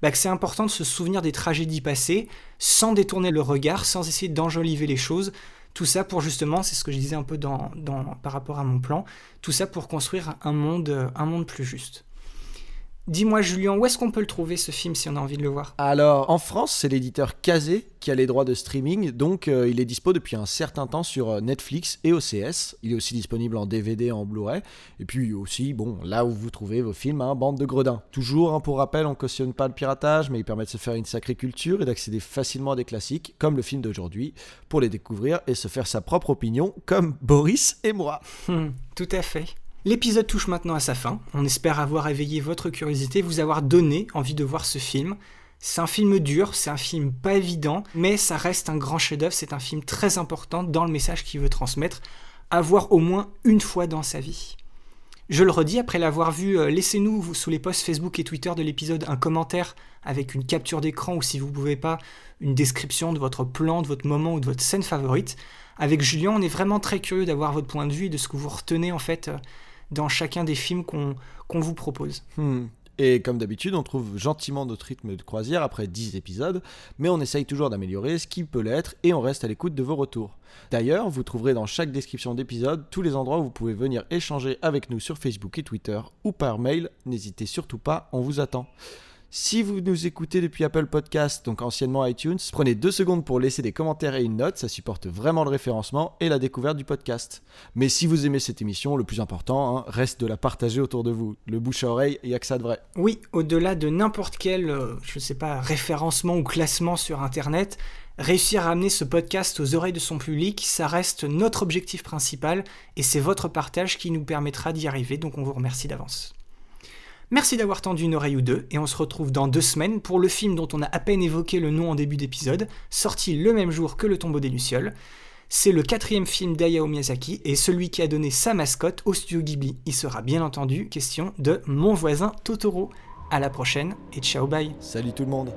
bah, c'est important de se souvenir des tragédies passées, sans détourner le regard, sans essayer d'enjoliver les choses. Tout ça pour justement, c'est ce que je disais un peu dans, dans, par rapport à mon plan, tout ça pour construire un monde, euh, un monde plus juste. Dis-moi Julien, où est-ce qu'on peut le trouver ce film si on a envie de le voir? Alors en France, c'est l'éditeur Kazé qui a les droits de streaming, donc euh, il est dispo depuis un certain temps sur euh, Netflix et OCS. Il est aussi disponible en DVD, en Blu-ray, et puis aussi, bon, là où vous trouvez vos films, hein, bande de gredins. Toujours, hein, pour rappel, on cautionne pas le piratage, mais il permet de se faire une sacrée culture et d'accéder facilement à des classiques, comme le film d'aujourd'hui, pour les découvrir et se faire sa propre opinion, comme Boris et moi. Hmm, Tout à fait. L'épisode touche maintenant à sa fin. On espère avoir éveillé votre curiosité, vous avoir donné envie de voir ce film. C'est un film dur, c'est un film pas évident, mais ça reste un grand chef-d'œuvre. C'est un film très important dans le message qu'il veut transmettre, à voir au moins une fois dans sa vie. Je le redis, après l'avoir vu, euh, laissez-nous sous les posts Facebook et Twitter de l'épisode un commentaire avec une capture d'écran ou si vous pouvez pas, une description de votre plan, de votre moment ou de votre scène favorite. Avec Julien, on est vraiment très curieux d'avoir votre point de vue et de ce que vous retenez en fait euh, dans chacun des films qu'on vous propose. Hmm. Et comme d'habitude, on trouve gentiment notre rythme de croisière après 10 épisodes, mais on essaye toujours d'améliorer ce qui peut l'être et on reste à l'écoute de vos retours. D'ailleurs, vous trouverez dans chaque description d'épisode tous les endroits où vous pouvez venir échanger avec nous sur Facebook et Twitter ou par mail. N'hésitez surtout pas, on vous attend. Si vous nous écoutez depuis Apple Podcast, donc anciennement iTunes, prenez deux secondes pour laisser des commentaires et une note, ça supporte vraiment le référencement et la découverte du podcast. Mais si vous aimez cette émission, le plus important hein, reste de la partager autour de vous. Le bouche à oreille, il n'y a que ça de vrai. Oui, au-delà de n'importe quel, euh, je sais pas, référencement ou classement sur Internet, réussir à amener ce podcast aux oreilles de son public, ça reste notre objectif principal et c'est votre partage qui nous permettra d'y arriver, donc on vous remercie d'avance. Merci d'avoir tendu une oreille ou deux, et on se retrouve dans deux semaines pour le film dont on a à peine évoqué le nom en début d'épisode, sorti le même jour que Le tombeau des Lucioles. C'est le quatrième film d'Hayao Miyazaki et celui qui a donné sa mascotte au studio Ghibli. Il sera bien entendu question de Mon voisin Totoro. À la prochaine et ciao bye Salut tout le monde